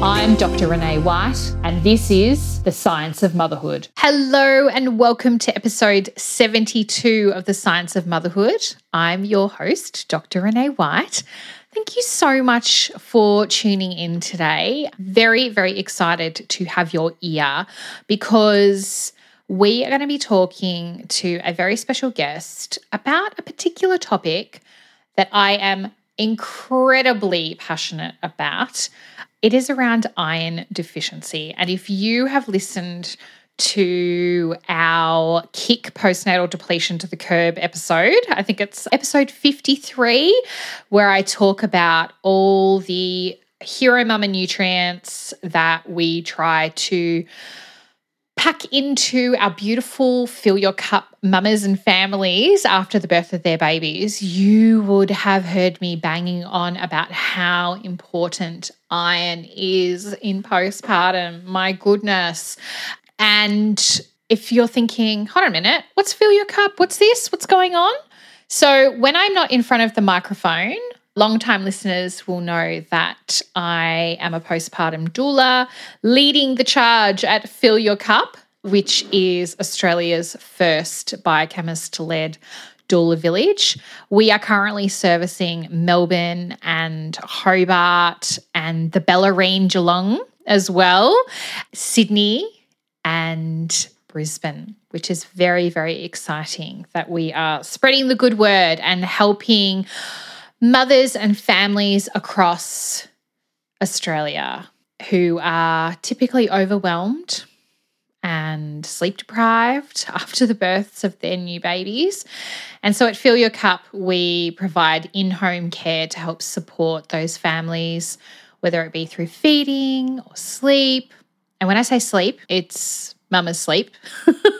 I'm Dr. Renee White, and this is The Science of Motherhood. Hello, and welcome to episode 72 of The Science of Motherhood. I'm your host, Dr. Renee White. Thank you so much for tuning in today. Very, very excited to have your ear because we are going to be talking to a very special guest about a particular topic that I am incredibly passionate about. It is around iron deficiency. And if you have listened to our kick postnatal depletion to the curb episode, I think it's episode 53, where I talk about all the hero mama nutrients that we try to pack into our beautiful fill your cup mamas and families after the birth of their babies, you would have heard me banging on about how important iron is in postpartum. My goodness. And if you're thinking, hold on a minute, what's fill your cup? What's this? What's going on? So, when I'm not in front of the microphone, Long-time listeners will know that I am a postpartum doula leading the charge at Fill Your Cup, which is Australia's first biochemist led doula village. We are currently servicing Melbourne and Hobart and the Bellarine Geelong as well, Sydney and Brisbane, which is very, very exciting that we are spreading the good word and helping mothers and families across Australia who are typically overwhelmed and sleep deprived after the births of their new babies. And so at Fill Your Cup, we provide in home care to help support those families, whether it be through feeding or sleep. And when I say sleep, it's mama's sleep.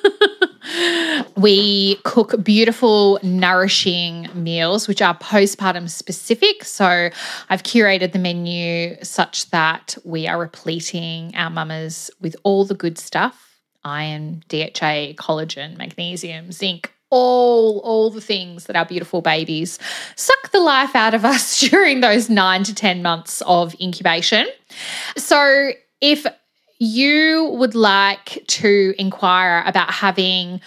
we cook beautiful, nourishing meals, which are postpartum specific. So I've curated the menu such that we are repleting our mamas with all the good stuff iron, DHA, collagen, magnesium, zinc, all all the things that our beautiful babies suck the life out of us during those 9 to 10 months of incubation. So if you would like to inquire about having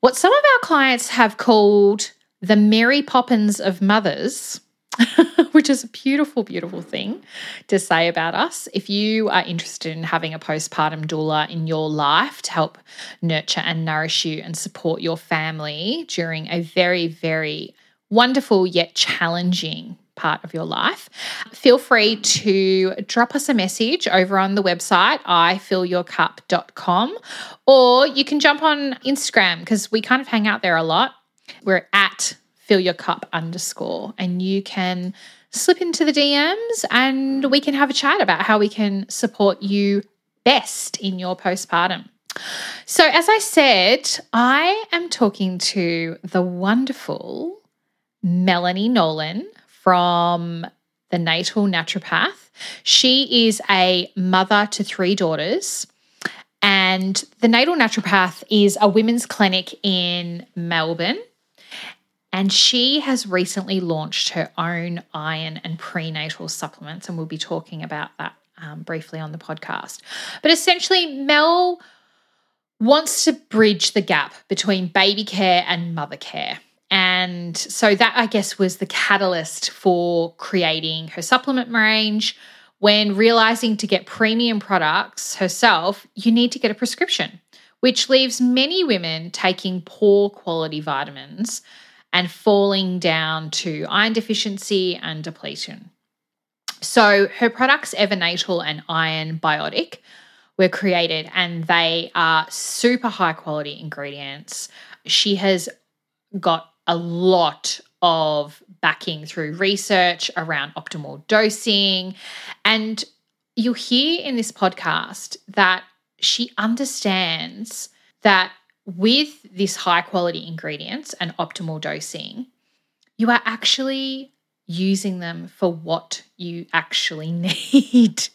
what some of our clients have called the Mary Poppins of mothers, which is a beautiful, beautiful thing to say about us. If you are interested in having a postpartum doula in your life to help nurture and nourish you and support your family during a very, very wonderful yet challenging part of your life, feel free to drop us a message over on the website, ifillyourcup.com, or you can jump on Instagram because we kind of hang out there a lot. We're at fillyourcup underscore, and you can slip into the DMs and we can have a chat about how we can support you best in your postpartum. So, as I said, I am talking to the wonderful Melanie Nolan from the Natal Naturopath. She is a mother to three daughters. And the Natal Naturopath is a women's clinic in Melbourne. And she has recently launched her own iron and prenatal supplements. And we'll be talking about that um, briefly on the podcast. But essentially, Mel wants to bridge the gap between baby care and mother care. And so that, I guess, was the catalyst for creating her supplement range. When realizing to get premium products herself, you need to get a prescription, which leaves many women taking poor quality vitamins and falling down to iron deficiency and depletion. So her products, Evernatal and Iron Biotic, were created and they are super high quality ingredients. She has got a lot of backing through research around optimal dosing. And you'll hear in this podcast that she understands that with this high quality ingredients and optimal dosing, you are actually using them for what you actually need.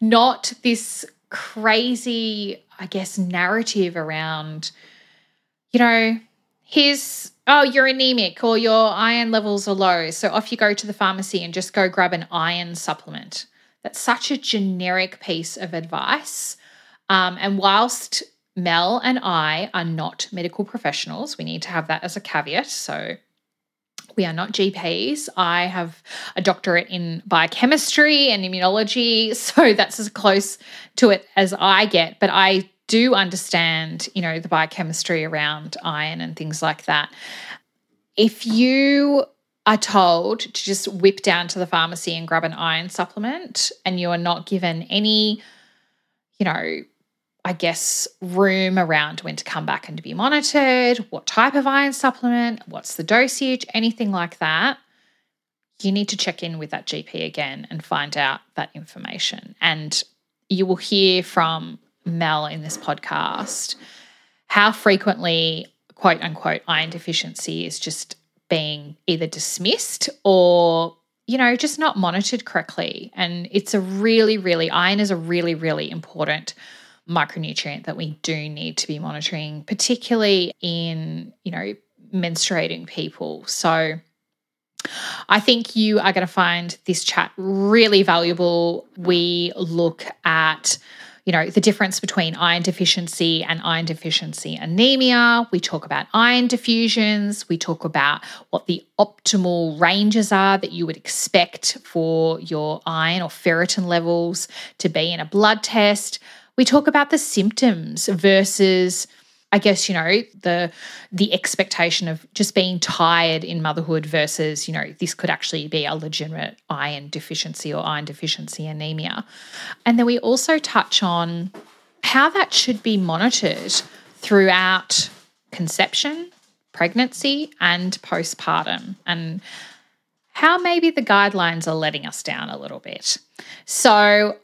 Not this crazy, I guess, narrative around, you know, here's, oh, you're anemic or your iron levels are low. So off you go to the pharmacy and just go grab an iron supplement. That's such a generic piece of advice. Um, and whilst Mel and I are not medical professionals, we need to have that as a caveat. So we are not GPs. I have a doctorate in biochemistry and immunology, so that's as close to it as I get. But I do understand, you know, the biochemistry around iron and things like that. If you are told to just whip down to the pharmacy and grab an iron supplement and you are not given any, you know, I guess, room around when to come back and to be monitored, what type of iron supplement, what's the dosage, anything like that, you need to check in with that GP again and find out that information. And you will hear from Mel in this podcast how frequently, quote unquote, iron deficiency is just being either dismissed or you know, just not monitored correctly. And it's a really, really, iron is a really, really important micronutrient that we do need to be monitoring, particularly in, you know, menstruating people. So I think you are going to find this chat really valuable. We look at you know, the difference between iron deficiency and iron deficiency anemia. We talk about iron diffusions. We talk about what the optimal ranges are that you would expect for your iron or ferritin levels to be in a blood test we talk about the symptoms versus I guess you know the the expectation of just being tired in motherhood versus you know this could actually be a legitimate iron deficiency or iron deficiency anemia. And then we also touch on how that should be monitored throughout conception, pregnancy and postpartum and how maybe the guidelines are letting us down a little bit. So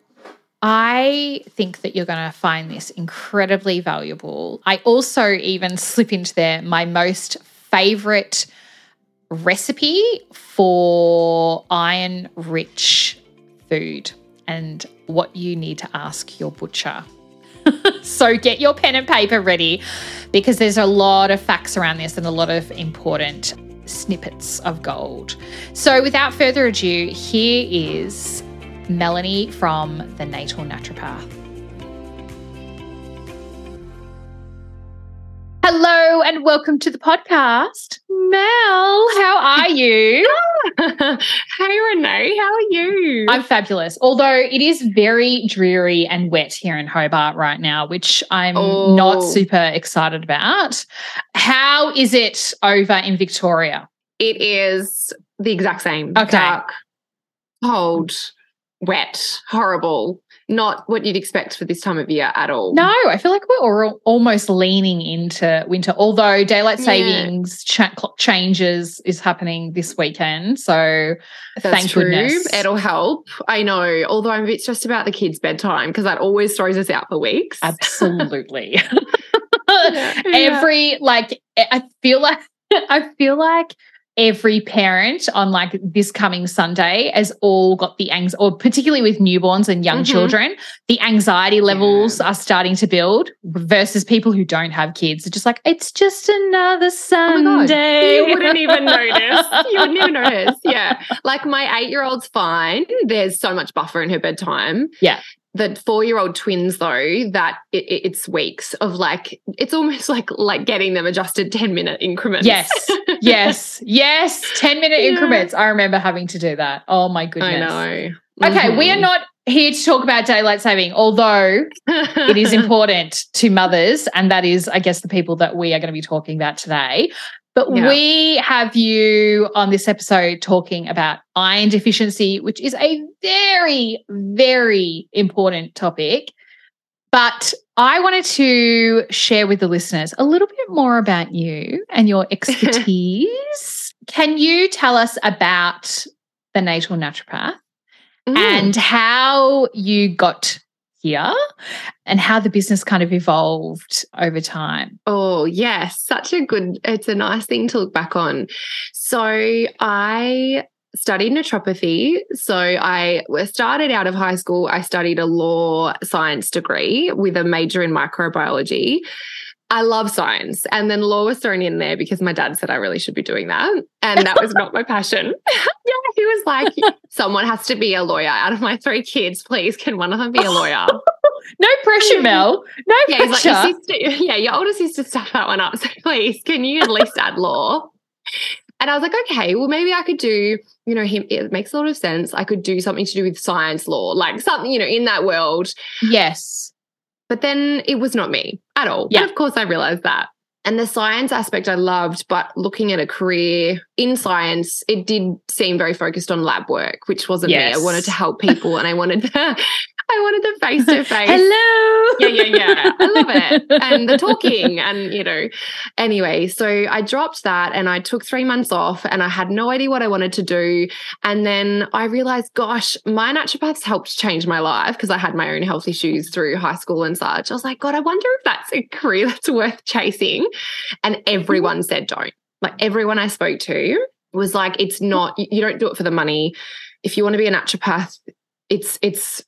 I think that you're going to find this incredibly valuable. I also even slip into there my most favorite recipe for iron rich food and what you need to ask your butcher. so get your pen and paper ready because there's a lot of facts around this and a lot of important snippets of gold. So without further ado, here is Melanie from The Natal Naturopath. Hello and welcome to the podcast. Mel, how are you? hey Renee, how are you? I'm fabulous. Although it is very dreary and wet here in Hobart right now, which I'm oh. not super excited about. How is it over in Victoria? It is the exact same. Okay. Dark, cold, wet, horrible, not what you'd expect for this time of year at all. No, I feel like we're almost leaning into winter, although daylight savings yeah. cha- changes is happening this weekend. So That's thank true. goodness. It'll help. I know, although I'm a bit stressed about the kids' bedtime because that always throws us out for weeks. Absolutely. yeah. Every, like, I feel like, I feel like every parent on like this coming Sunday has all got the anxiety, or particularly with newborns and young mm-hmm. children, the anxiety levels yeah. are starting to build versus people who don't have kids. It's just like, it's just another oh Sunday. Oh you wouldn't even notice. You wouldn't even notice. Yeah. Like my eight year old's fine. There's so much buffer in her bedtime. Yeah the four year old twins though that it, it's weeks of like it's almost like like getting them adjusted 10 minute increments. Yes. Yes. Yes. 10 minute yeah. increments. I remember having to do that. Oh my goodness i know. okay mm-hmm. we are mm-hmm. not here to talk about daylight saving although it is important to mothers and that is i guess the people that we are going to be talking about today but yeah. we have you on this episode talking about iron deficiency, which is a very, very important topic. But I wanted to share with the listeners a little bit more about you and your expertise. Can you tell us about the natal naturopath mm. and how you got here and how the business kind of evolved over time. Oh, yes. Such a good, it's a nice thing to look back on. So I studied naturopathy. So I started out of high school, I studied a law science degree with a major in microbiology. I love science. And then law was thrown in there because my dad said I really should be doing that. And that was not my passion. yeah, he was like, someone has to be a lawyer. Out of my three kids, please, can one of them be a lawyer? no pressure, Mel. No yeah, pressure. Like, your sister, yeah, your older sister stuffed that one up. So please, can you at least add law? And I was like, okay, well, maybe I could do, you know, him, it makes a lot of sense. I could do something to do with science law, like something, you know, in that world. Yes. But then it was not me at all. Yeah. But of course, I realized that. And the science aspect I loved, but looking at a career in science, it did seem very focused on lab work, which wasn't yes. me. I wanted to help people and I wanted I wanted the face to face. Hello. Yeah, yeah, yeah. I love it. And the talking and, you know, anyway, so I dropped that and I took three months off and I had no idea what I wanted to do. And then I realized, gosh, my naturopaths helped change my life because I had my own health issues through high school and such. I was like, God, I wonder if that's a career that's worth chasing. And everyone mm-hmm. said, don't. Like everyone I spoke to was like, it's not, you don't do it for the money. If you want to be a naturopath, it's, it's,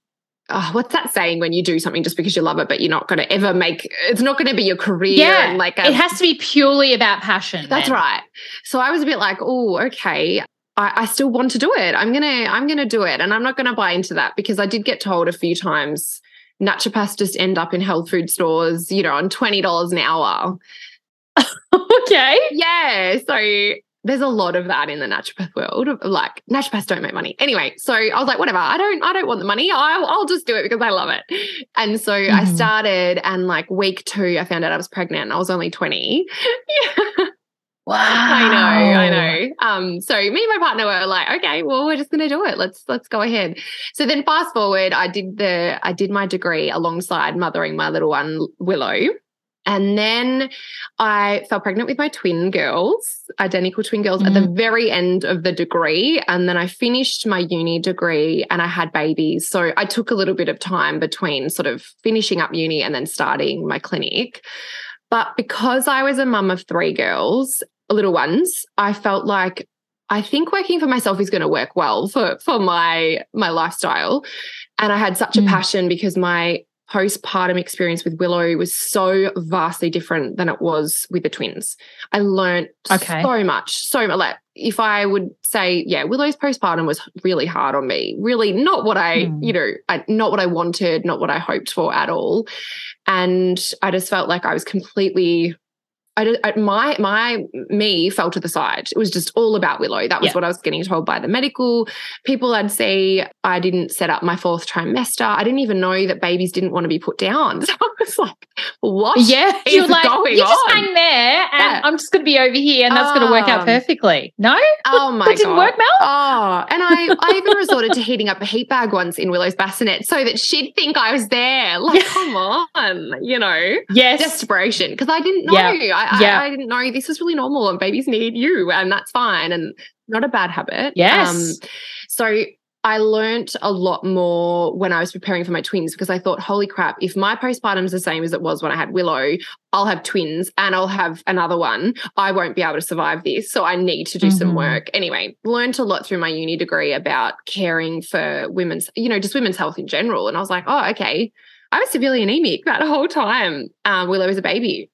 oh, what's that saying when you do something just because you love it, but you're not going to ever make it's not going to be your career. Yeah, like a, it um, has to be purely about passion. That's then. right. So I was a bit like, oh, okay. I, I still want to do it. I'm gonna I'm gonna do it, and I'm not gonna buy into that because I did get told a few times naturopaths just end up in health food stores, you know, on twenty dollars an hour. okay. Yeah. So there's a lot of that in the naturopath world. Like naturopaths don't make money anyway. So I was like, whatever. I don't. I don't want the money. I'll, I'll just do it because I love it. And so mm-hmm. I started, and like week two, I found out I was pregnant. I was only twenty. yeah. Wow. I know, I know. Um, so me and my partner were like, okay, well, we're just gonna do it. Let's let's go ahead. So then fast forward, I did the I did my degree alongside mothering my little one, Willow. And then I fell pregnant with my twin girls, identical twin girls, mm. at the mm. very end of the degree. And then I finished my uni degree and I had babies. So I took a little bit of time between sort of finishing up uni and then starting my clinic. But because I was a mum of three girls, little ones, I felt like I think working for myself is going to work well for for my my lifestyle. And I had such mm. a passion because my postpartum experience with Willow was so vastly different than it was with the twins. I learned okay. so much, so much. Like if I would say, yeah, Willow's postpartum was really hard on me. Really, not what I, mm. you know, I, not what I wanted, not what I hoped for at all. And I just felt like I was completely I, I, my my me fell to the side. It was just all about Willow. That was yeah. what I was getting told by the medical people. I'd say I didn't set up my fourth trimester. I didn't even know that babies didn't want to be put down. So I was like, "What? Yeah, you're like, you just hang there, and yeah. I'm just going to be over here, and that's um, going to work out um, perfectly." No, oh my that didn't God. work, Mel. Oh, and I I even resorted to heating up a heat bag once in Willow's bassinet so that she'd think I was there. Like, come on, you know? Yes, desperation because I didn't know. Yeah. I, yeah. I, I, didn't know this is really normal and babies need you and that's fine and not a bad habit. Yes. Um, so I learned a lot more when I was preparing for my twins because I thought, holy crap, if my postpartum is the same as it was when I had Willow, I'll have twins and I'll have another one. I won't be able to survive this. So I need to do mm-hmm. some work. Anyway, learned a lot through my uni degree about caring for women's, you know, just women's health in general. And I was like, oh, okay. I was severely anemic that whole time. Um, Willow was a baby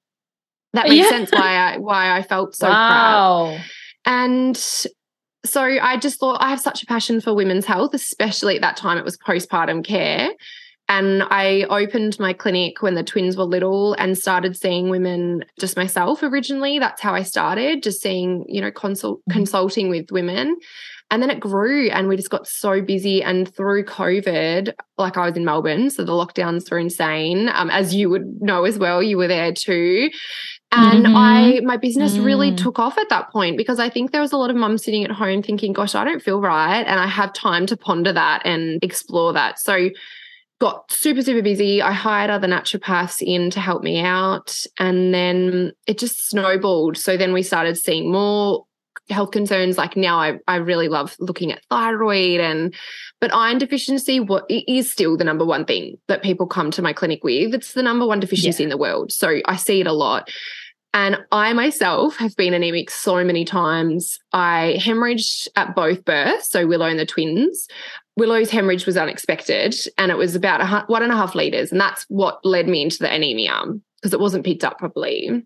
that makes yeah. sense why I why I felt so wow. proud. And so I just thought I have such a passion for women's health, especially at that time it was postpartum care. And I opened my clinic when the twins were little and started seeing women just myself originally. That's how I started, just seeing, you know, consult mm-hmm. consulting with women. And then it grew and we just got so busy. And through COVID, like I was in Melbourne, so the lockdowns were insane. Um, as you would know as well, you were there too. And mm-hmm. I, my business mm. really took off at that point because I think there was a lot of mums sitting at home thinking, gosh, I don't feel right. And I have time to ponder that and explore that. So, got super, super busy. I hired other naturopaths in to help me out. And then it just snowballed. So then we started seeing more health concerns. Like now I, I really love looking at thyroid and but iron deficiency what is still the number one thing that people come to my clinic with. It's the number one deficiency yeah. in the world. So I see it a lot. And I myself have been anemic so many times. I hemorrhaged at both births, so Willow and the twins. Willow's hemorrhage was unexpected and it was about a, one and a half litres. And that's what led me into the anemia because it wasn't picked up properly.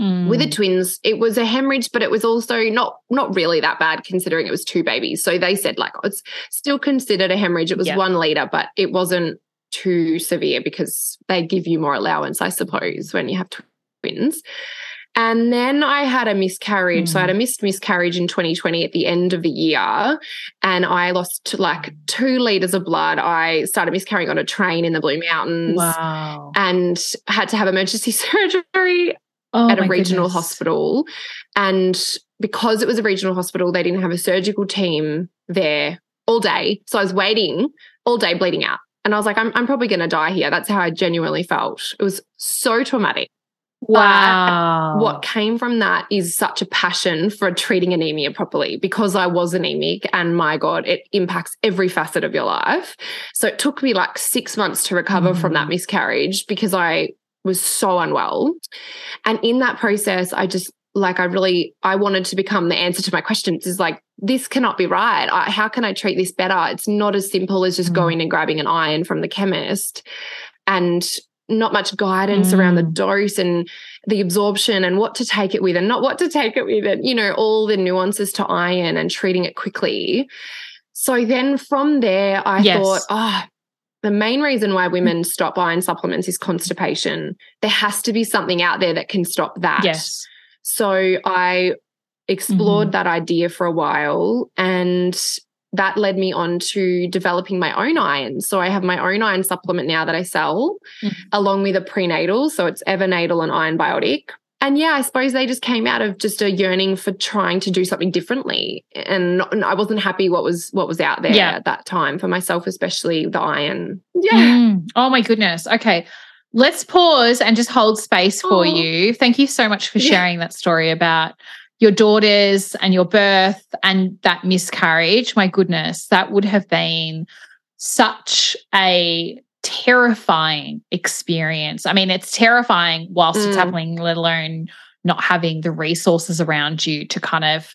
Mm. With the twins, it was a hemorrhage, but it was also not not really that bad considering it was two babies. So they said like it's still considered a hemorrhage. It was yep. one liter, but it wasn't too severe because they give you more allowance, I suppose, when you have twins. And then I had a miscarriage. Mm. So I had a hmm. missed miscarriage in 2020 at the end of the year. And I lost like two liters of blood. I started miscarrying on a train in the Blue Mountains. Wow. And had to have emergency surgery oh, at a regional goodness. hospital. And because it was a regional hospital, they didn't have a surgical team there all day. So I was waiting all day bleeding out. And I was like, I'm, I'm probably going to die here. That's how I genuinely felt. It was so traumatic. Wow. But what came from that is such a passion for treating anemia properly because I was anemic and my God, it impacts every facet of your life. So it took me like six months to recover mm. from that mm. miscarriage because I was so unwell. And in that process, I just like I really I wanted to become the answer to my questions is like this cannot be right. I, how can I treat this better? It's not as simple as just mm. going and grabbing an iron from the chemist. And not much guidance mm. around the mm. dose and the absorption and what to take it with and not what to take it with and you know all the nuances to iron and treating it quickly so then from there i yes. thought oh the main reason why women stop iron supplements is constipation there has to be something out there that can stop that yes so i explored mm-hmm. that idea for a while and that led me on to developing my own iron. So I have my own iron supplement now that I sell, mm-hmm. along with a prenatal. So it's Evernatal and Iron Biotic. And yeah, I suppose they just came out of just a yearning for trying to do something differently. And, not, and I wasn't happy what was what was out there yeah. at that time for myself, especially the iron. Yeah. Mm. Oh my goodness. Okay. Let's pause and just hold space for oh. you. Thank you so much for sharing yeah. that story about your daughters and your birth and that miscarriage, my goodness, that would have been such a terrifying experience. I mean, it's terrifying whilst mm. it's happening, let alone not having the resources around you to kind of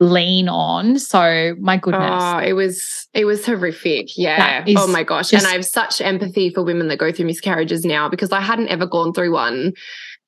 lean on. So my goodness. Oh, it was it was horrific. Yeah. Oh my gosh. Just, and I have such empathy for women that go through miscarriages now because I hadn't ever gone through one.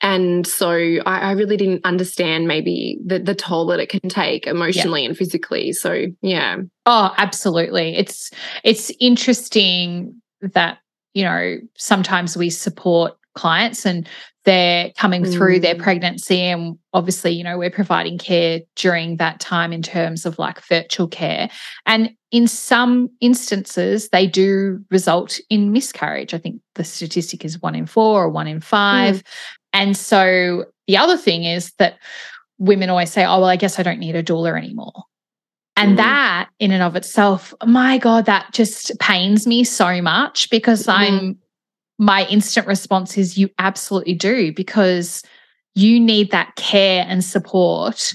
And so I, I, really didn't understand maybe the, the toll that it can take emotionally yeah. and physically. So yeah. Oh, absolutely. It's it's interesting that, you know, sometimes we support clients and they're coming mm. through their mm. pregnancy and obviously you know we're providing care during that time in terms of like virtual care and in some instances they do result in miscarriage i think the statistic is 1 in 4 or 1 in 5 mm. And so the other thing is that women always say, oh, well, I guess I don't need a doula anymore. And mm. that in and of itself, my God, that just pains me so much because mm. I'm, my instant response is you absolutely do because you need that care and support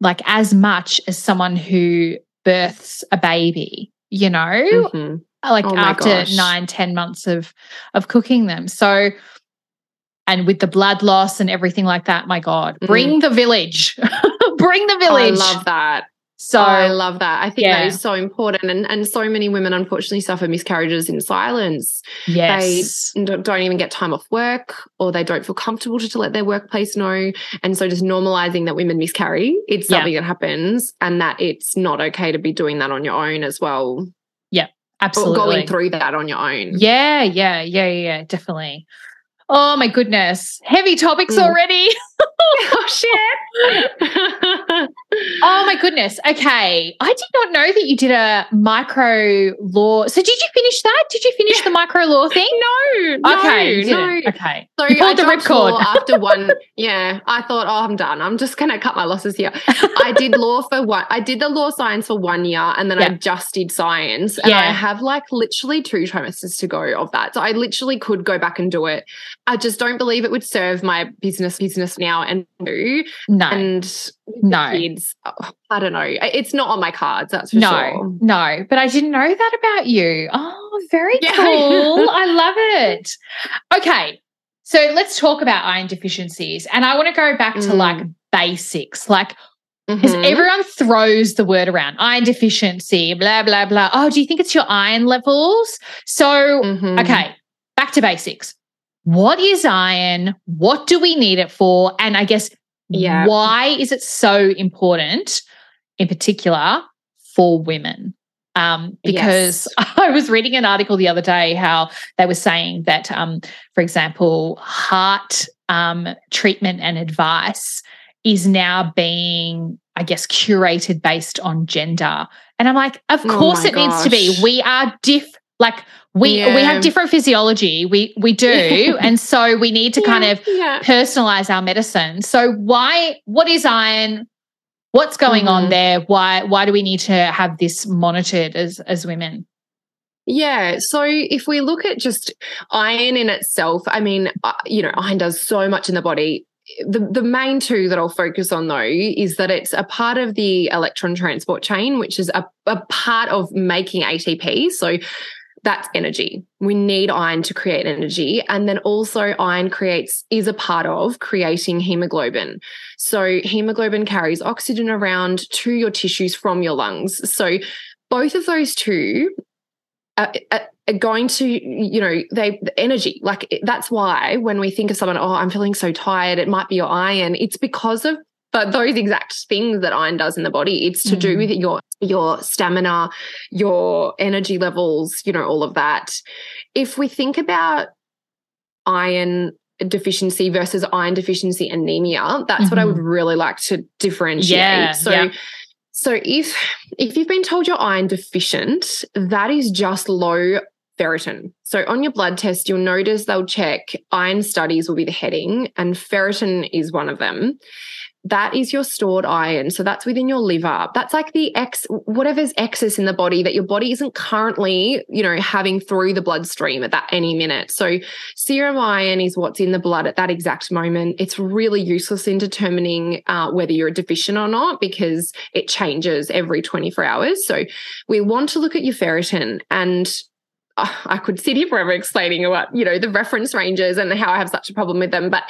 like as much as someone who births a baby, you know, mm-hmm. like oh after gosh. nine, ten months of of cooking them. So and with the blood loss and everything like that, my God, bring mm. the village, bring the village. I love that. So I love that. I think yeah. that is so important. And, and so many women unfortunately suffer miscarriages in silence. Yes. They don't even get time off work or they don't feel comfortable to, to let their workplace know. And so just normalizing that women miscarry, it's something yeah. that happens and that it's not okay to be doing that on your own as well. Yeah, absolutely. Or going through that on your own. Yeah, yeah, yeah, yeah, definitely. Oh my goodness. Heavy topics mm. already. oh shit. oh my goodness. Okay. I did not know that you did a micro law. So did you finish that? Did you finish the micro law thing? No. Okay. No. Okay. So you pulled the ripcord after one. Yeah. I thought, oh, I'm done. I'm just gonna cut my losses here. I did law for one I did the law science for one year and then yeah. I just did science. And yeah. I have like literally two trimesters to go of that. So I literally could go back and do it. I just don't believe it would serve my business business now now and do. No. And No. kids, oh, I don't know. It's not on my cards, that's for no, sure. no, but I didn't know that about you. Oh, very Yeah. cool. I love it. Okay. So let's talk about iron deficiencies. And I want to go back to Mm. like basics. Like, because Mhm. everyone throws the word around iron deficiency, blah, blah, blah. Oh, do you think it's your iron levels? So, Mhm. okay, back to basics. What is iron? What do we need it for? And I guess, Yeah. why is it so important, in particular, for women? Um, because I was reading an article the other day how they were saying that, um, for example, heart um, treatment and advice is now being, I guess, curated based on gender. And I'm like, of Oh course my it needs to be. We are diff like we we have different physiology. We we do. and so we need to kind of yeah. personalize our medicine. So why what is iron? What's going on Mhm. there? Why why do we need to have this monitored as as women? Yeah. So if we look at just iron in itself, I mean, uh, you know, iron does so much in the body. The, the main two that I'll focus on though is that it's a part of the electron transport chain, which is a, a part of making ATP. So that's energy. We need iron to create energy. And then also iron creates is a part of creating hemoglobin. So hemoglobin carries oxygen around to your tissues from your lungs. So both of those two are, are going to, you know, they energy. Like that's why when we think of someone, oh, I'm feeling so tired, it might be your iron. It's because of but those exact things that iron does in the body. It's to do Mm. with your your stamina, your energy levels, you know, all of that. If we think about iron deficiency versus iron deficiency anemia, that's what I would really like to differentiate. Yeah, so yeah. so if if you've been told you're iron deficient, that is just low ferritin. So on your blood test, you'll notice they'll check iron studies will be the heading, and ferritin is one of them. That is your stored iron. So that's within your liver. That's like the ex, whatever's excess in the body that your body isn't currently, you know, having through the bloodstream at that any minute. So serum iron is what's in the blood at that exact moment. It's really useless in determining uh, whether you're a deficient or not because it changes every 24 hours. So we want to look at your ferritin and I could sit here forever explaining about, you know, the reference ranges and how I have such a problem with them. But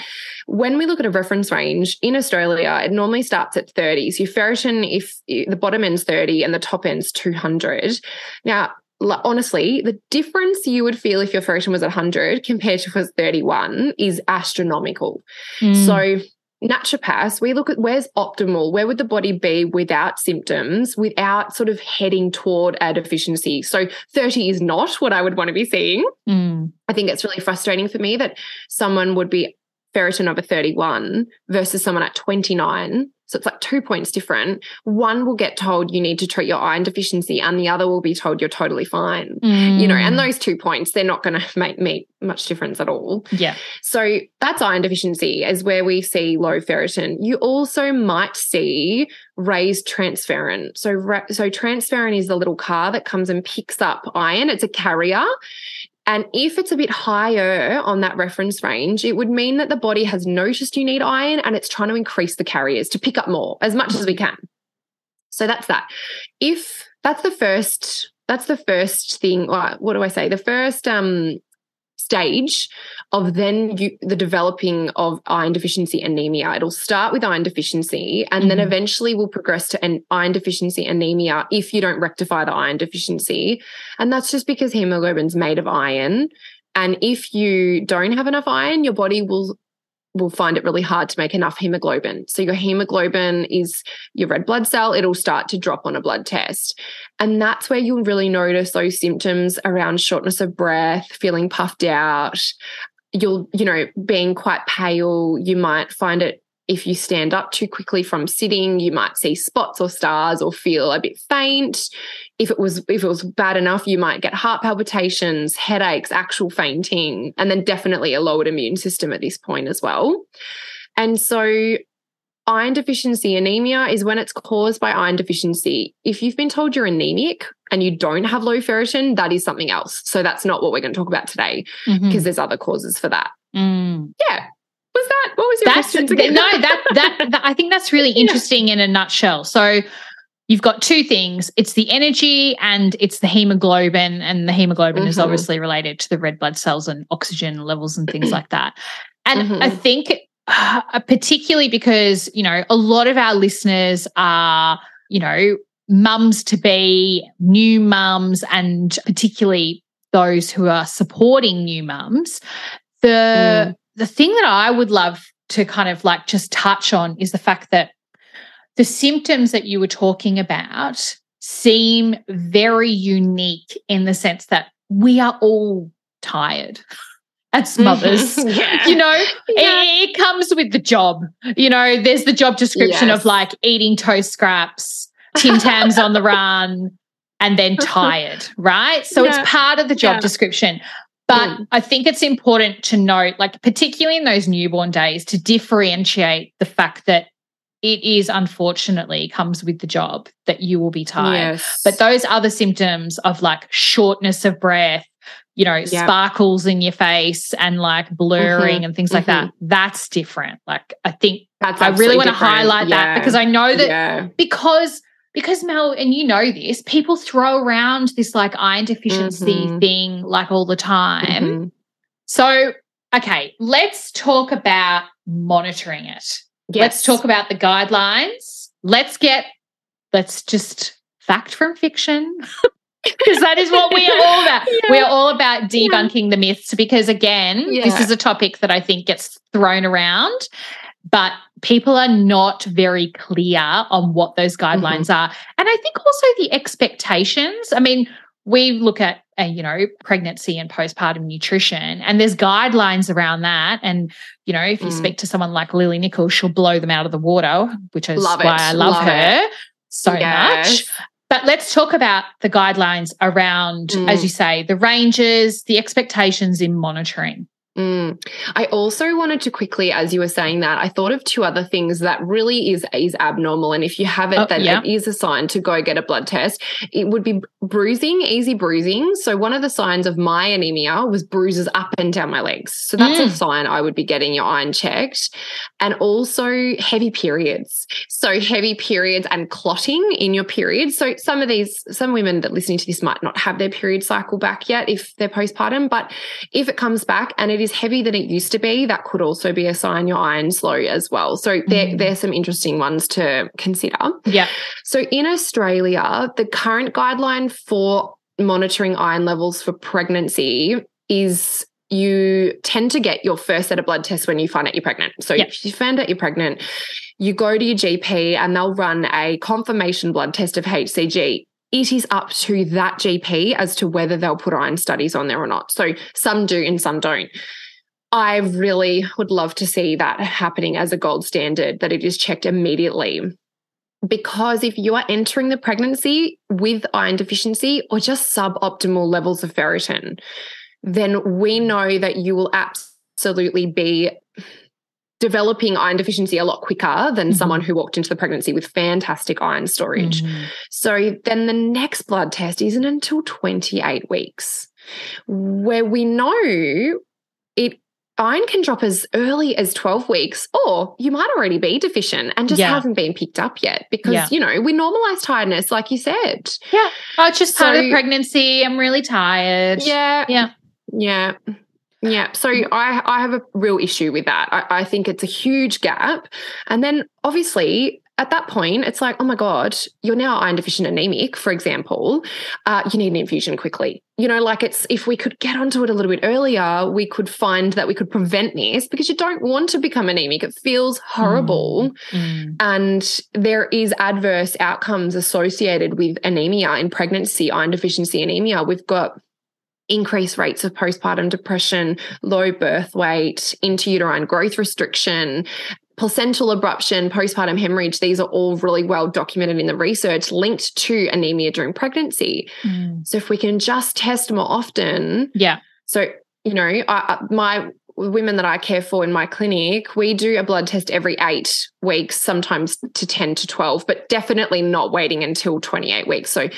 when we look at a reference range in Australia, it normally starts at 30. So your ferritin, if the bottom end's 30 and the top end's 200. Now, honestly, the difference you would feel if your ferritin was at 100 compared to if it was 31 is astronomical. Mm. So naturopaths, we look at where's optimal, where would the body be without symptoms, without sort of heading toward a deficiency. So 30 is not what I would want to be seeing. Mm. I think it's really frustrating for me that someone would be ferritin over 31 versus someone at 29. So it's like two points different. One will get told you need to treat your iron deficiency, and the other will be told you're totally fine. You know, and Mm. those two points, they're not going to make, make much difference at all. yeah. So that's iron deficiency is where we see low ferritin. You also might see raised transferrin. So so transferrin is the little car that comes and picks up iron. It's a carrier. And if it's a bit higher on that reference range, it would mean that the body has noticed you need iron and it's trying to increase the carriers to pick up more as much as we can. So that's that. If that's the first, that's the first thing. What do I say? The first um stage of then you, the developing of iron deficiency anemia. It'll start with iron deficiency and then Mhm. eventually will progress to an iron deficiency anemia if you don't rectify the iron deficiency. And that's just because hemoglobin's made of iron. And if you don't have enough iron, your body will will find it really hard to make enough hemoglobin. So your hemoglobin is your red blood cell, it'll start to drop on a blood test. And that's where you'll really notice those symptoms around shortness of breath, feeling puffed out. You'll, you know, being quite pale. You might find it if you stand up too quickly from sitting, you might see spots or stars or feel a bit faint. If it was if it was bad enough, you might get heart palpitations, headaches, actual fainting, and then definitely a lowered immune system at this point as well. And so iron deficiency anemia is when it's caused by iron deficiency. If you've been told you're anemic and you don't have low ferritin, that is something else. So that's not what we're going to talk about today because there's other causes for that. Mm. Yeah. Was that what was your that's no that, that, that I think that's really interesting yeah. in a nutshell. So you've got two things it's the energy and it's the hemoglobin and the hemoglobin mm-hmm. is obviously related to the red blood cells and oxygen levels and things like that and mm-hmm. i think uh, particularly because you know a lot of our listeners are you know mums to be new mums and particularly those who are supporting new mums the mm. the thing that i would love to kind of like just touch on is the fact that the symptoms that you were talking about seem very unique in the sense that we are all tired as mothers. yeah. You know, yeah. it, it, comes with the job. You know, there's the job description yes. of like eating toast scraps, Tim Tams on the run, and then tired, right? So yeah. it's part of the job description. But mm. I think it's important to note, like, particularly in those newborn days, to differentiate the fact that it is unfortunately comes with the job that you will be tired. Yes. But those other symptoms of like shortness of breath, you know, yep. sparkles in your face and like blurring mm-hmm. and things like mm-hmm. that, that's different. Like I think that's I really want to highlight yeah. that because I know that yeah. because because Mel, and you know this, people throw around this like iron deficiency mm-hmm. thing like all the time. Mm-hmm. So, okay, let's talk about monitoring it. Yes. Let's talk about the guidelines. Let's get, let's just fact from fiction. Because that is what we are all about. Yeah. We are all about debunking yeah. the myths because, again, yeah. this is a topic that I think gets thrown around, but people are not very clear on what those guidelines mm-hmm. are. And I think also the expectations. I mean, we look at uh, you know pregnancy and postpartum nutrition and there's guidelines around that and you know if you mm. speak to someone like lily nichols she'll blow them out of the water which is love why it. i love, love her it. so yes. much but let's talk about the guidelines around mm. as you say the ranges the expectations in monitoring Mm. I also wanted to quickly, as you were saying that, I thought of two other things that really is is abnormal, and if you have it, oh, then yeah. it is a sign to go get a blood test. It would be bruising, easy bruising. So one of the signs of my anemia was bruises up and down my legs. So that's mm. a sign I would be getting your iron checked, and also heavy periods. So heavy periods and clotting in your periods. So some of these, some women that listening to this might not have their period cycle back yet if they're postpartum, but if it comes back and it is is heavier than it used to be, that could also be a sign your iron's low as well. So there, mm. there's some interesting ones to consider. Yeah. So in Australia, the current guideline for monitoring iron levels for pregnancy is you tend to get your first set of blood tests when you find out you're pregnant. So yep. if you find out you're pregnant, you go to your GP and they'll run a confirmation blood test of HCG it is up to that GP as to whether they'll put iron studies on there or not. So some do and some don't. I really would love to see that happening as a gold standard, that it is checked immediately. Because if you are entering the pregnancy with iron deficiency or just suboptimal levels of ferritin, then we know that you will absolutely be developing iron deficiency a lot quicker than mm-hmm. someone who walked into the pregnancy with fantastic iron storage. Mm-hmm. So then the next blood test isn't until 28 weeks, where we know it iron can drop as early as 12 weeks or you might already be deficient and just yeah. haven't been picked up yet because yeah. you know we normalize tiredness like you said yeah oh it's just so, part of the pregnancy i'm really tired yeah yeah yeah yeah. So I, I have a real issue with that. I, I think it's a huge gap. And then obviously, at that point, it's like, oh my God, you're now iron deficient anemic, for example. Uh, you need an infusion quickly. You know, like it's if we could get onto it a little bit earlier, we could find that we could prevent this because you don't want to become anemic. It feels horrible. Mm. Mm. And there is adverse outcomes associated with anemia in pregnancy, iron deficiency anemia. We've got increased rates of postpartum depression, low birth weight, interuterine growth restriction, placental abruption, postpartum hemorrhage, these are all really well documented in the research linked to anemia during pregnancy. Mm. So if we can just test more often. Yeah. So, you know, I, my women that I care for in my clinic, we do a blood test every eight weeks, sometimes to 10 to 12, but definitely not waiting until 28 weeks. So,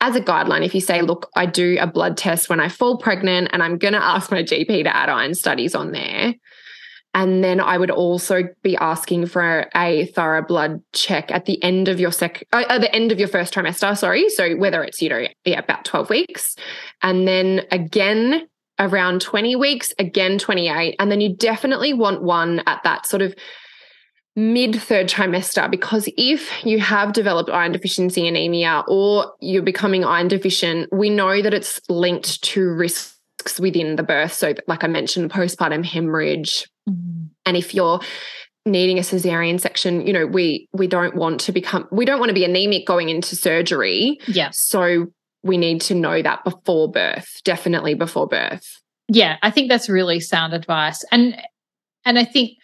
as a guideline, if you say, look, I do a blood test when I fall pregnant and I'm going to ask my GP to add iron studies on there, And then I would also be asking for a thorough blood check at the end of your sec, uh, at the end of your first trimester. Sorry, so whether it's you know yeah about twelve weeks, and then again around twenty weeks, again twenty eight, and then you definitely want one at that sort of mid third trimester because if you have developed iron deficiency anemia or you're becoming iron deficient, we know that it's linked to risks within the birth. So, like I mentioned, postpartum hemorrhage. Mm-hmm. And if you're needing a cesarean section, you know, we we don't want to become we don't want to be anemic going into surgery. Yeah. So we need to know that before birth, definitely before birth. Yeah, I think that's really sound advice. And and I think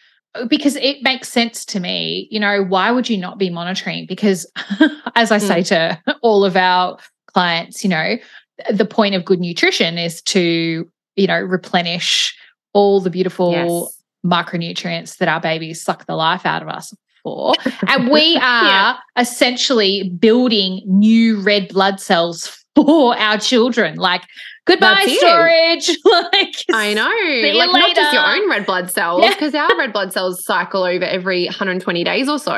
because it makes sense to me, you know, why would you not be monitoring? Because as I mm. say to all of our clients, you know, the point of good nutrition is to, you know, replenish all the beautiful yes. micronutrients that our babies suck the life out of us for. And we are yeah. essentially building new red blood cells for our children. Like goodbye storage. like I know, like not just your own red blood cells, because yeah. our red blood cells cycle over every 120 days or so.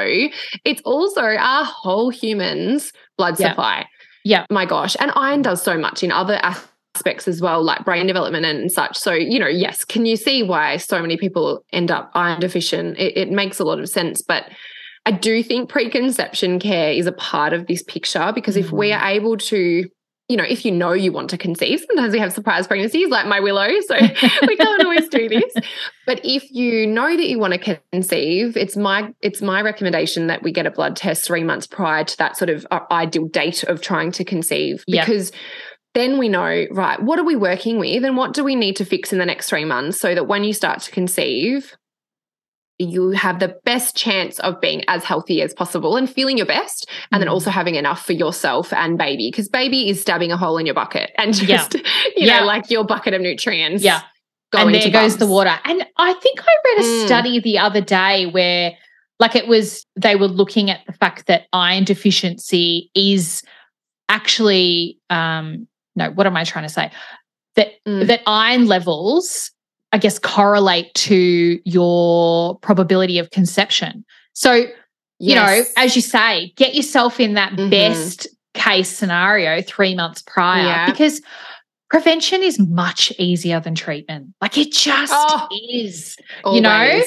It's also our whole human's blood yeah. supply. Yeah, my gosh, and iron does so much in other aspects as well, like brain development and such. So you know, yes, can you see why so many people end up iron deficient? It, it makes a lot of sense, but. I do think preconception care is a part of this picture because if we mm. are able to you know, if you know you want to conceive, sometimes we have surprise pregnancies like my Willow. So we can't always do this. But if you know that you want to conceive, it's my it's my recommendation that we get a blood test three months prior to that sort of uh, ideal date of trying to conceive. Because yep. then we know, right, what are we working with and what do we need to fix in the next three months so that when you start to conceive, you have the best chance of being as healthy as possible and feeling your best and then mm. also having enough for yourself and baby because baby is stabbing a hole in your bucket and just yeah. you know like your bucket of nutrients yeah and there goes the water and i think i read a mm. study the other day where like it was they were looking at the fact that iron deficiency is actually um no what am i trying to say that mm. that iron levels I guess, correlate to your probability of conception. So, you yes. know, as you say, get yourself in that mm-hmm. best case scenario three months prior yeah. because prevention is much easier than treatment. Like it just oh, is, always. you know?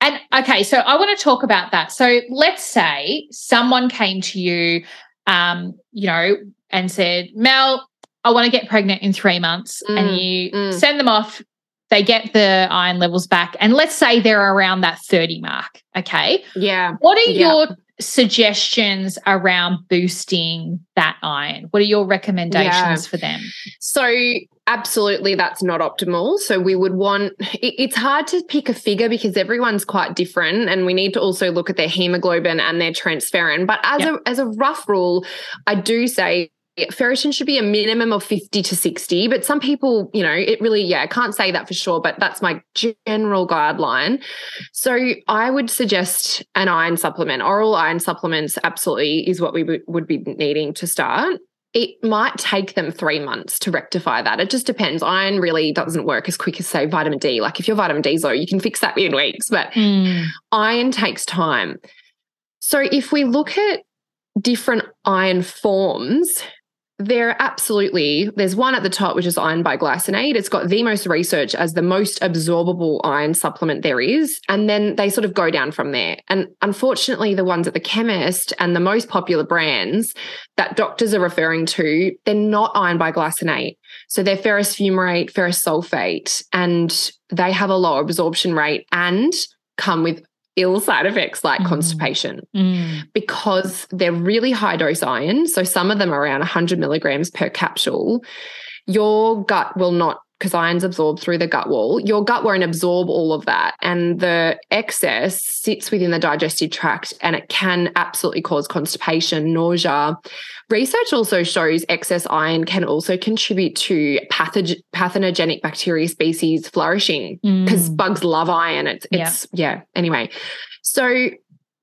And okay, so I want to talk about that. So let's say someone came to you, um, you know, and said, Mel, I want to get pregnant in three months. Mm, and you mm. send them off they get the iron levels back. And let's say they're around that 30 mark. Okay. Yeah. What are yeah. your suggestions around boosting that iron? What are your recommendations yeah. for them? So, absolutely, that's not optimal. So, we would want it, it's hard to pick a figure because everyone's quite different, and we need to also look at their hemoglobin and their transferrin. But as yep. a as a rough rule, I do say ferritin should be a minimum of 50 to 60 but some people you know it really yeah i can't say that for sure but that's my general guideline so i would suggest an iron supplement oral iron supplements absolutely is what we would, would be needing to start it might take them three months to rectify that. It just depends. Iron really doesn't work as quick as, say, vitamin D. Like if your vitamin D's low, you can fix that in weeks, but mm. iron takes time. So if we look at different iron forms, there absolutely, there's one at the top, which is iron biglycinate. It's got the most research as the most absorbable iron supplement there is. And then they sort of go down from there. And unfortunately, the ones at the chemist and the most popular brands that doctors are referring to, they're not iron biglycinate. So they're ferrous fumarate, ferrous sulfate, and they have a low absorption rate and come with ill side effects like mm. constipation mm. because they're really high dose iron. So some of them are around 100 milligrams per capsule. Your gut will not because iron's absorbed through the gut wall, your gut won't absorb all of that. And the excess sits within the digestive tract and it can absolutely cause constipation, nausea. Research also shows excess iron can also contribute to pathog- pathogenic bacteria species flourishing because mm. bugs love iron. It's, it's yeah. yeah. Anyway, so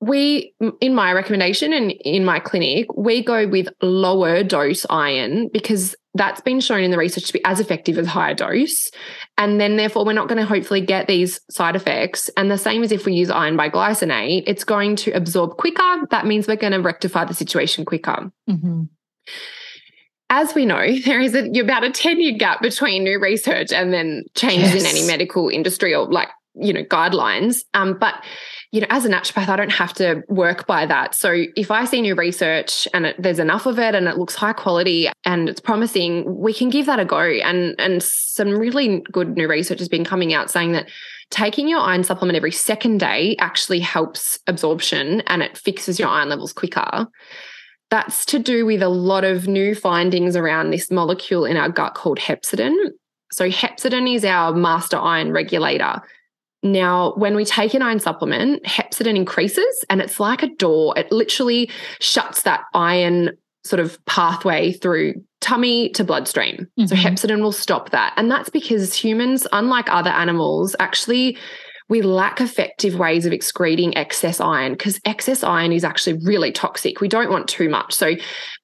we in my recommendation and in my clinic we go with lower dose iron because that's been shown in the research to be as effective as higher dose. And then therefore we're not going to hopefully get these side effects. And the same as if we use iron biglycinate, it's going to absorb quicker. That means we're going to rectify the situation quicker. Mm-hmm. As we know, there is a, about a 10 year gap between new research and then changes yes. in any medical industry or like, you know, guidelines. Um, but you know, as a naturopath, I don't have to work by that. So if I see new research and it, there's enough of it and it looks high quality and it's promising, we can give that a go. And and some really good new research has been coming out saying that taking your iron supplement every second day actually helps absorption and it fixes your iron levels quicker. That's to do with a lot of new findings around this molecule in our gut called hepcidin. So hepcidin is our master iron regulator now, when we take an iron supplement, hepcidin increases and it's like a door. It literally shuts that iron sort of pathway through tummy to bloodstream. Mm-hmm. So hepcidin will stop that. And that's because humans, unlike other animals, actually we lack effective ways of excreting excess iron because excess iron is actually really toxic. We don't want too much. So,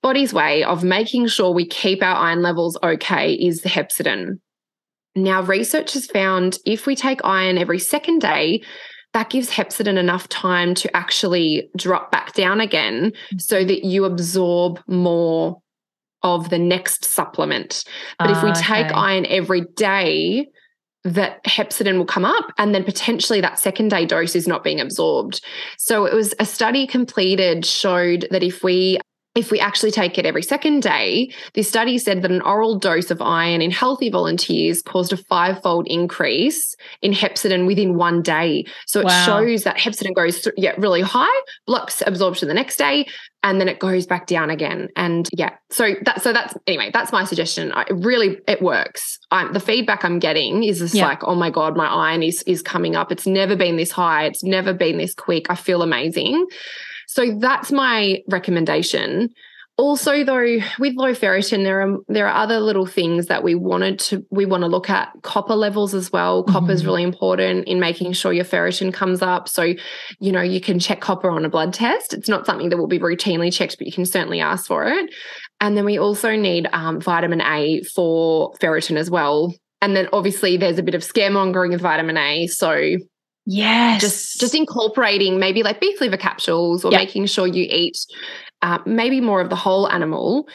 body's way of making sure we keep our iron levels okay is the hepcidin. Now, research has found if we take iron every second day, that gives hepcidin enough time to actually drop back down again so that you absorb more of the next supplement. But uh, if we take okay. iron every day, that hepcidin will come up and then potentially that second day dose is not being absorbed. So it was a study completed showed that if we if we actually take it every second day, this study said that an oral dose of iron in healthy volunteers caused a five fold increase in hepcidin within one day. So it wow. shows that hepcidin goes through, yeah, really high, blocks absorption the next day, and then it goes back down again. And yeah, so that so that's anyway, that's my suggestion. I really it works. I'm, the feedback I'm getting is just yeah. like, oh my god, my iron is is coming up. It's never been this high. It's never been this quick. I feel amazing. So that's my recommendation. Also, though, with low ferritin, there are there are other little things that we wanted to we want to look at. Copper levels as well. Copper mm-hmm. is really important in making sure your ferritin comes up. So, you know, you can check copper on a blood test. It's not something that will be routinely checked, but you can certainly ask for it. And then we also need um, vitamin A for ferritin as well. And then obviously there's a bit of scaremongering with vitamin A. So Yes. Just just incorporating maybe like beef liver capsules or yep. making sure you eat uh, maybe more of the whole animal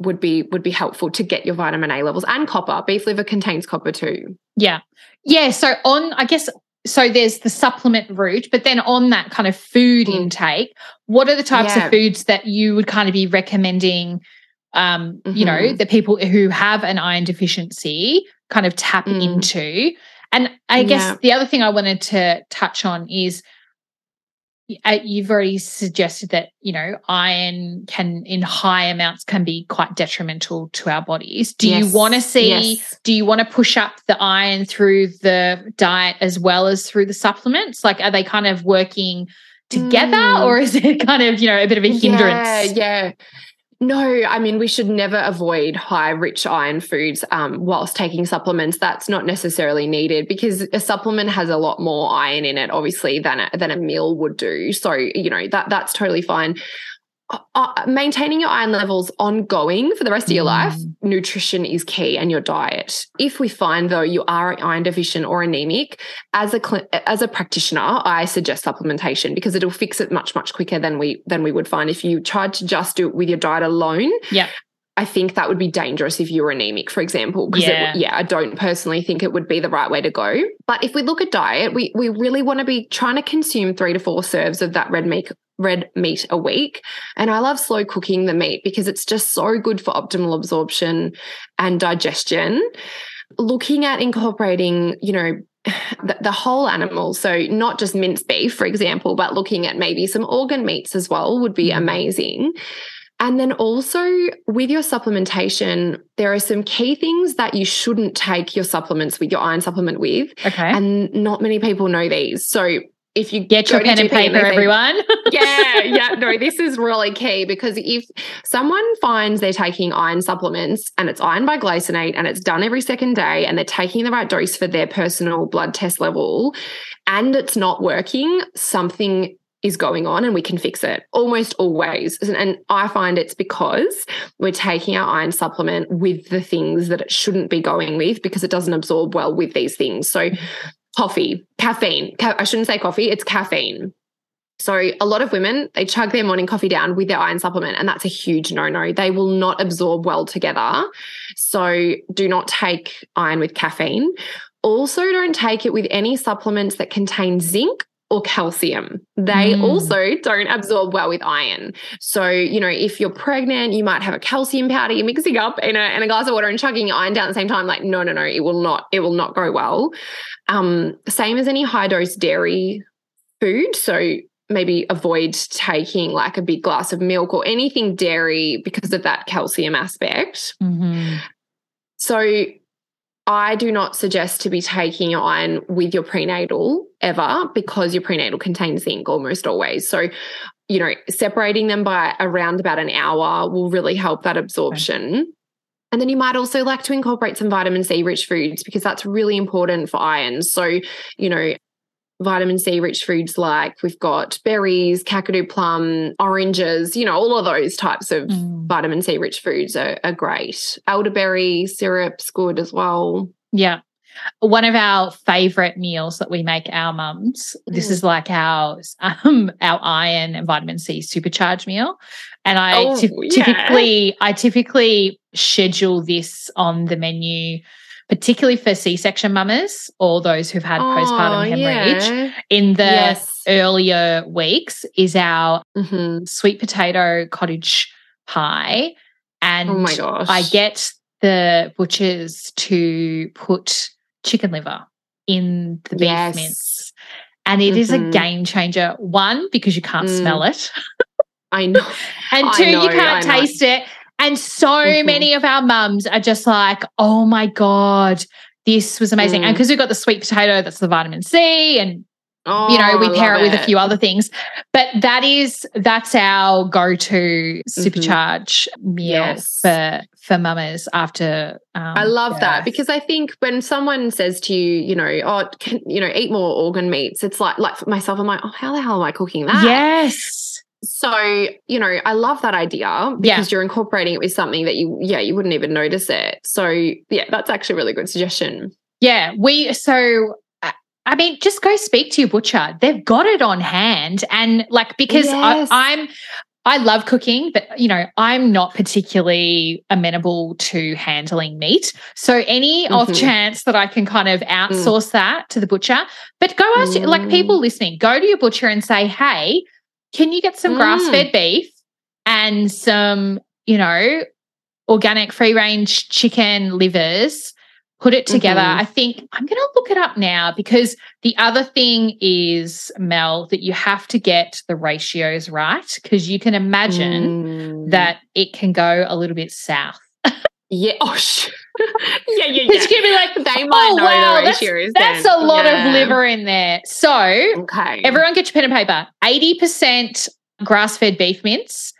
would be would be helpful to get your vitamin A levels and copper. Beef liver contains copper too. Yeah. Yeah. So on I guess so there's the supplement route, but then on that kind of food mm. intake, what are the types yeah. of foods that you would kind of be recommending um, mm-hmm. you know, mm-hmm. the people who have an iron deficiency kind of tap mm. into and I guess yeah. the other thing I wanted to touch on is uh, you've already suggested that you know iron can in high amounts can be quite detrimental to our bodies do yes. you want to see yes. do you want to push up the iron through the diet as well as through the supplements like are they kind of working together mm. or is it kind of you know a bit of a hindrance yeah yeah no, I mean, we should never avoid high rich iron foods um, whilst taking supplements. That's not necessarily needed because a supplement has a lot more iron in it, obviously, than a, than a meal would do. So, you know, that that's totally fine. Uh, maintaining your iron levels ongoing for the rest of your life, mm. nutrition is key and your diet. If we find though you are iron deficient or anemic, as a as a practitioner, I suggest supplementation because it'll fix it much much quicker than we than we would find if you tried to just do it with your diet alone. Yeah. I think that would be dangerous if you were anemic, for example, because yeah. yeah, I don't personally think it would be the right way to go. But if we look at diet, we we really want to be trying to consume three to four serves of that red meat red meat a week. And I love slow cooking the meat because it's just so good for optimal absorption and digestion. Looking at incorporating, you know, the, the, whole animal. So, not just minced beef, for example, but looking at maybe some organ meats as well would be mm. amazing. And then also with your supplementation, there are some key things that you shouldn't take your supplements with your iron supplement with. Okay. And not many people know these. So, if you get your pen and paper, everyone. yeah, yeah. No, this is really key because if someone finds they're taking iron supplements and it's iron biglycinate and it's done every second day and they're taking the right dose for their personal blood test level and it's not working, something is going on and we can fix it almost always. And I find it's because we're taking our iron supplement with the things that it shouldn't be going with because it doesn't absorb well with these things. So, coffee, caffeine, ca- I shouldn't say coffee, it's caffeine. So, a lot of women, they chug their morning coffee down with their iron supplement, and that's a huge no no. They will not absorb well together. So, do not take iron with caffeine. Also, don't take it with any supplements that contain zinc or calcium. They mm. also don't absorb well with iron. So, you know, if you're pregnant, you might have a calcium powder you're mixing up in a, in a glass of water and chugging your iron down at the same time. Like, no, no, no, it will not, it will not go well. Um, same as any high dose dairy food. So maybe avoid taking like a big glass of milk or anything dairy because of that calcium aspect. Mm-hmm. So I do not suggest to be taking your iron with your prenatal ever because your prenatal contains zinc almost always. So, you know, separating them by around about an hour will really help that absorption. Okay. And then you might also like to incorporate some vitamin C rich foods because that's really important for iron. So, you know, vitamin C rich foods like we've got berries, kakadu plum, oranges, you know, all of those types of mm. vitamin C rich foods are, are great. Elderberry syrup's good as well. Yeah. One of our favorite meals that we make our mums, mm. this is like our um our iron and vitamin C supercharged meal. And I oh, t- yeah. typically I typically schedule this on the menu particularly for C-section mamas or those who've had oh, postpartum hemorrhage yeah. in the yes. earlier weeks is our mm-hmm. sweet potato cottage pie. And oh my gosh. I get the butchers to put chicken liver in the beef yes. mince. And it mm-hmm. is a mm-hmm. game changer. One, because you can't mm. smell it. I know. and two, know, you can't taste it. And so mm-hmm. many of our mums are just like, oh my God, this was amazing. Mm. And because we've got the sweet potato, that's the vitamin C, and oh, you know, we pair it with a few other things. But that is that's our go-to mm-hmm. supercharge mm-hmm. meal yes. for for mamas after um, I love birth. that because I think when someone says to you, you know, oh, can, you know, eat more organ meats, it's like like for myself, I'm like, oh, how the hell am I cooking that? Yes. So, you know, I love that idea because yeah. you're incorporating it with something that you, yeah, you wouldn't even notice it. So, yeah, that's actually a really good suggestion. Yeah. We, so, I mean, just go speak to your butcher. They've got it on hand. And like, because yes. I, I'm, I love cooking, but you know, I'm not particularly amenable to handling meat. So any mm-hmm. off chance that I can kind of mm. outsource mm. that to the butcher, but go ask mm. like people listening, go to your butcher and say, "Hey, can you get some mm. grass fed beef and some, you know, organic free range chicken livers? Put it together. Mm-hmm. I think I'm going to look it up now because the other thing is, Mel, that you have to get the ratios right because you can imagine mm. that it can go a little bit south. Yeah. Oh, sh- yeah, yeah, yeah. It's gonna be like they might oh, know wow, the ratios. That's, that's a lot yeah. of liver in there. So, okay, everyone, get your pen and paper. Eighty percent grass-fed beef mince,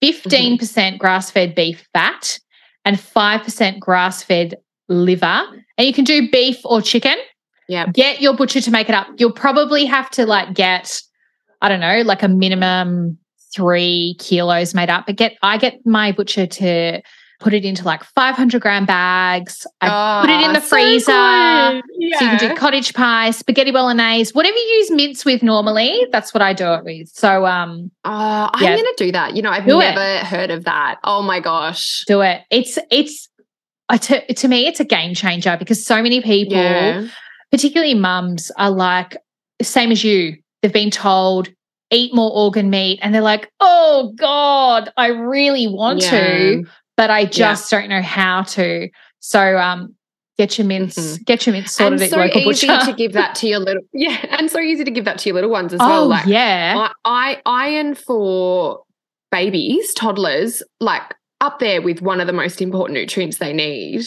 15 mm-hmm. percent mm-hmm. grass-fed beef fat, and five percent grass-fed liver. And you can do beef or chicken. Yeah. Get your butcher to make it up. You'll probably have to like get, I don't know, like a minimum three kilos made up. But get I get my butcher to put it into like 500 gram bags. I oh, put it in the so freezer. Yeah. So you can do cottage pie, spaghetti bolognese, whatever you use mince with normally. That's what I do it with. So, um, oh, I'm yeah. going to do that. You know, I've do never it. heard of that. Oh my gosh. Do it. It's, it's, I t- to me, it's a game changer because so many people, yeah. particularly mums, are like, same as you, they've been told, eat more organ meat. And they're like, oh God, I really want yeah. to but I just yeah. don't know how to. So um, get your mince, mm-hmm. get your mince sorted and so at local easy butcher. to give that to your little yeah, and so easy to give that to your little ones as oh, well. Like yeah, I, I iron for babies, toddlers, like up there with one of the most important nutrients they need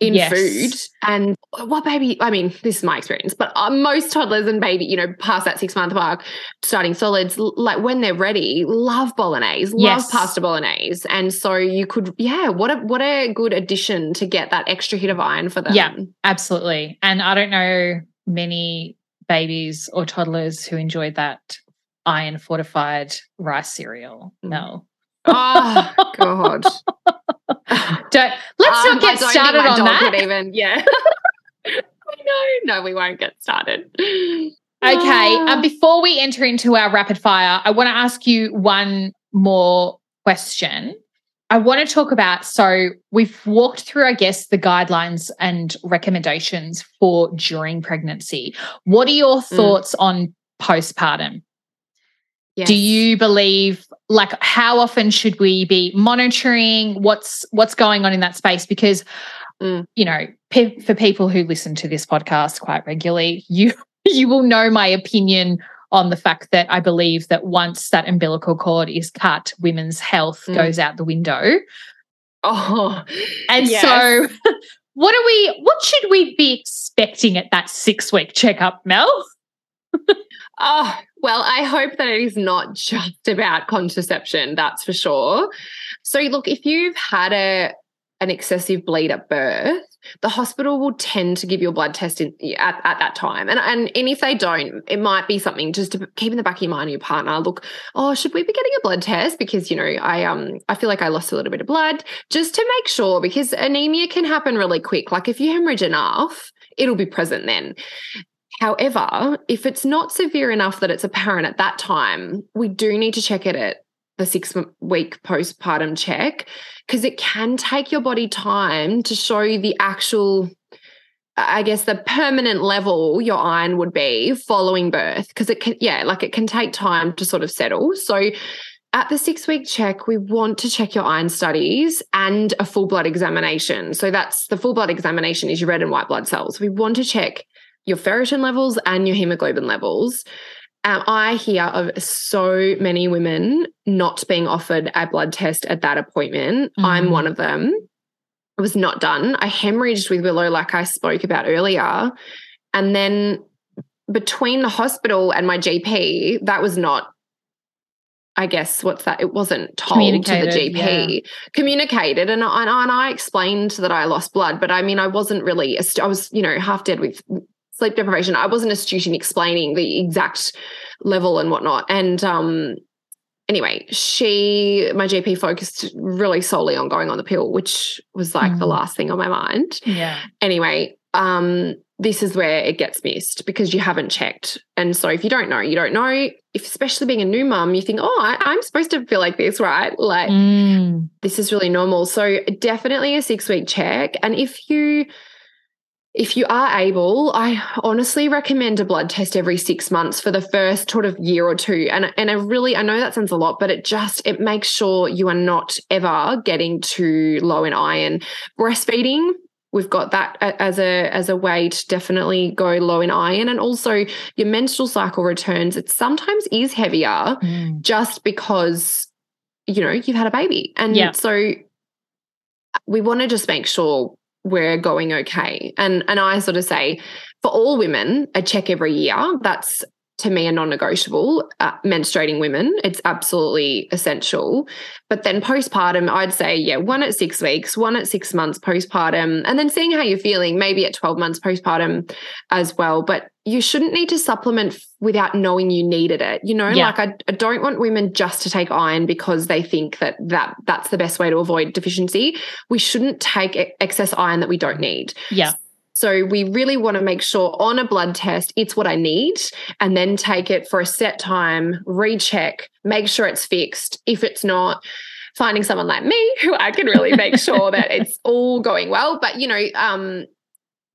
in yes. food. And what baby, I mean, this is my experience, but uh, most toddlers and baby, you know, past that six month mark, starting solids, like when they're ready, love bolognese, yes. love pasta bolognese. And so you could, yeah, what a, what a good addition to get that extra hit of iron for them. Yeah, absolutely. And I don't know many babies or toddlers who enjoyed that iron fortified rice cereal. Mm. No. Oh God. don't let's um, not get started on that. Even yeah. no, no, we won't get started. Okay. Um, ah. before we enter into our rapid fire, I want to ask you one more question. I want to talk about so we've walked through, I guess, the guidelines and recommendations for during pregnancy. What are your mm. thoughts mm. on postpartum? Yes. Do you believe like how often should we be monitoring what's what's going on in that space because mm. you know pe- for people who listen to this podcast quite regularly you you will know my opinion on the fact that I believe that once that umbilical cord is cut women's health mm. goes out the window. Oh. And yes. so what are we what should we be expecting at that 6 week checkup Mel? oh, well, I hope that it is not just about contraception, that's for sure. So, look, if you've had a an excessive bleed at birth, the hospital will tend to give you a blood test in, at, at that time. And, and, and if they don't, it might be something just to keep in the back of your mind, your partner, look, oh, should we be getting a blood test? Because, you know, I um I feel like I lost a little bit of blood just to make sure because anemia can happen really quick. Like if you hemorrhage enough, it'll be present then. However, if it's not severe enough that it's apparent at that time, we do need to check it at the six week postpartum check because it can take your body time to show the actual I guess the permanent level your iron would be following birth because it can yeah like it can take time to sort of settle so at the six week check, we want to check your iron studies and a full blood examination. So that's the full blood examination is your red and white blood cells. We want to check your ferritin levels and your hemoglobin levels. Um, I hear of so many women not being offered a blood test at that appointment. Mm. I'm one of them. It was not done. I hemorrhaged with Willow, like I spoke about earlier. And then between the hospital and my GP, that was not I guess what's that? It wasn't told to the GP, yeah. communicated, and I, and I explained that I lost blood, but I mean, I wasn't really. I was, you know, half dead with sleep deprivation. I wasn't astute in explaining the exact level and whatnot. And um, anyway, she, my GP focused really solely on going on the pill, which was like mm. the last thing on my mind. Yeah. Anyway, um, this is where it gets missed because you haven't checked. And so if you don't know, you don't know. If especially being a new mum, you think, oh, I, am supposed to feel like this, right? Like mm. this is really normal. So definitely a six week check. And if you if you are able, I honestly recommend a blood test every six months for the first sort of year or two. And and I really I know that sounds a lot, but it just it makes sure you are not ever getting too low in iron. Breastfeeding, we've got that as a as a way to definitely go low in iron, and also your menstrual cycle returns. It sometimes is heavier mm. just because you know you've had a baby, and yeah. so we want to just make sure we're going okay. And and I sort of say for all women, a check every year. That's to me a non-negotiable uh, menstruating women it's absolutely essential but then postpartum i'd say yeah one at six weeks one at six months postpartum and then seeing how you're feeling maybe at 12 months postpartum as well but you shouldn't need to supplement without knowing you needed it you know yeah. like I, I don't want women just to take iron because they think that that that's the best way to avoid deficiency we shouldn't take excess iron that we don't need yeah so we really want to make sure on a blood test, it's what I need, and then take it for a set time, recheck, make sure it's fixed. If it's not, finding someone like me who I can really make sure that it's all going well. But you know, um,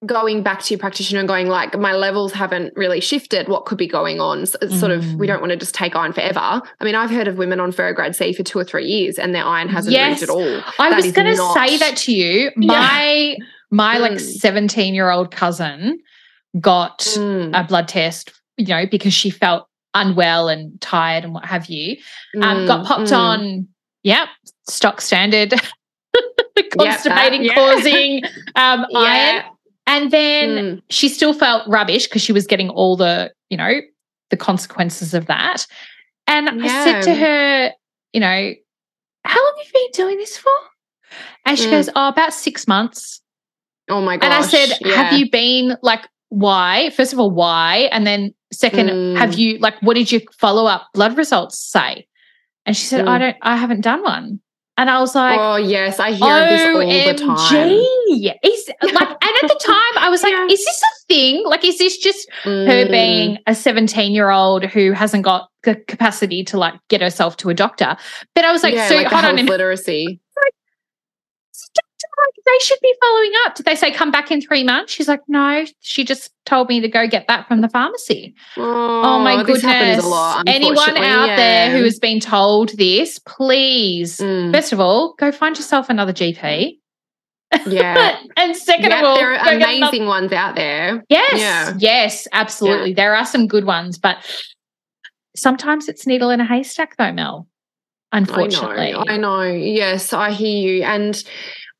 going back to your practitioner and going like my levels haven't really shifted what could be going on so sort of we mm. don't want to just take iron forever i mean i've heard of women on Ferro-Grad C for two or three years and their iron hasn't yes. moved at all i that was going to not... say that to you my yeah. My mm. like 17 year old cousin got mm. a blood test, you know, because she felt unwell and tired and what have you. Um, got mm, popped mm. on, yep, stock standard, constipating, yep, yeah. causing um, yeah. iron. And then mm. she still felt rubbish because she was getting all the, you know, the consequences of that. And yeah. I said to her, you know, how long have you been doing this for? And she mm. goes, Oh, about six months. Oh my gosh. And I said, yeah. Have you been like, why? First of all, why? And then Second, Mm. have you like what did your follow up blood results say? And she said, I Mm. don't, I haven't done one. And I was like, oh yes, I hear this all the time. OMG. Is like, and at the time I was like, Yeah. is this a thing? Like, is this just her Mm. being a 17 year old who hasn't got the capacity to like get herself to a doctor? But I was like, yeah, so like hold on, health and literacy. they should be following up. Did they say come back in three months? She's like, no, she just told me to go get that from the pharmacy. Oh, my this goodness. lot. Anyone out there who has been told this, please, Mm, first of all, go find yourself another GP. yeah. and second yeah, of all, there are another- amazing ones out there. Yes, Yeah. yes, absolutely. There are some good ones, but sometimes it's needle in a haystack, though, Mel. Unfortunately, I know, I know. Yes, I hear you. And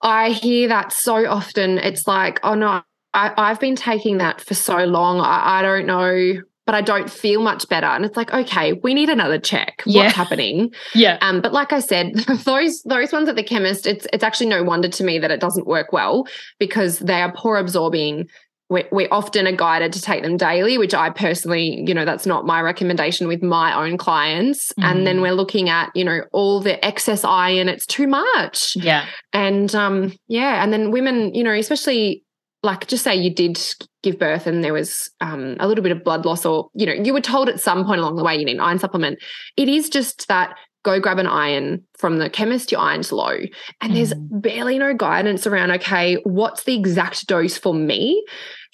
I hear that so often. It's like, oh no, I, I've been taking that for so long. I, I don't know, but I don't feel much better. And it's like, okay, we need another check. Yeah. What's happening? yeah, Um, but like I said, those those ones at the chemist, it's it's actually no wonder to me that it doesn't work well because they are poor absorbing. We, we often are guided to take them daily, which I personally, you know, that's not my recommendation with my own clients. And then Mm. we're looking at, you know, all the excess iron, it's too much. yeah, And um, yeah, and then women, you know, especially like just say you did give birth and there was um, a little bit of blood loss, or you know, you were told at some point along the way you need an iron supplement. It is just that go grab an iron from the chemist, your iron's low. And there's Mm. barely no guidance around, okay, what's the exact dose for me?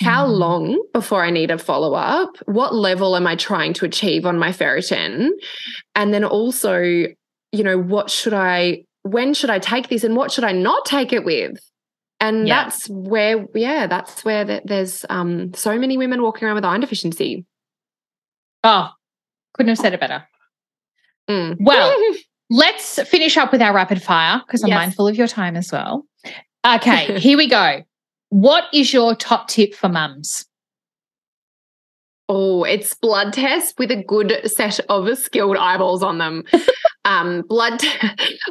How Mm. long before I need a follow up? What level am I trying to achieve on my ferritin? And then also, you know, what should I, when should I take this and what should I not take it with? And Yeah. that's where, yeah, that's where th- there's um, so many women walking around with iron deficiency. Oh, couldn't have said it better. Mm. Well, let's finish up with our rapid fire because I'm Yes. mindful of your time as well. Okay, here we go. What is your top tip for mums? Oh, it's blood tests with a good set of skilled eyeballs on them. um, blood